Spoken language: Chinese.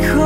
Kh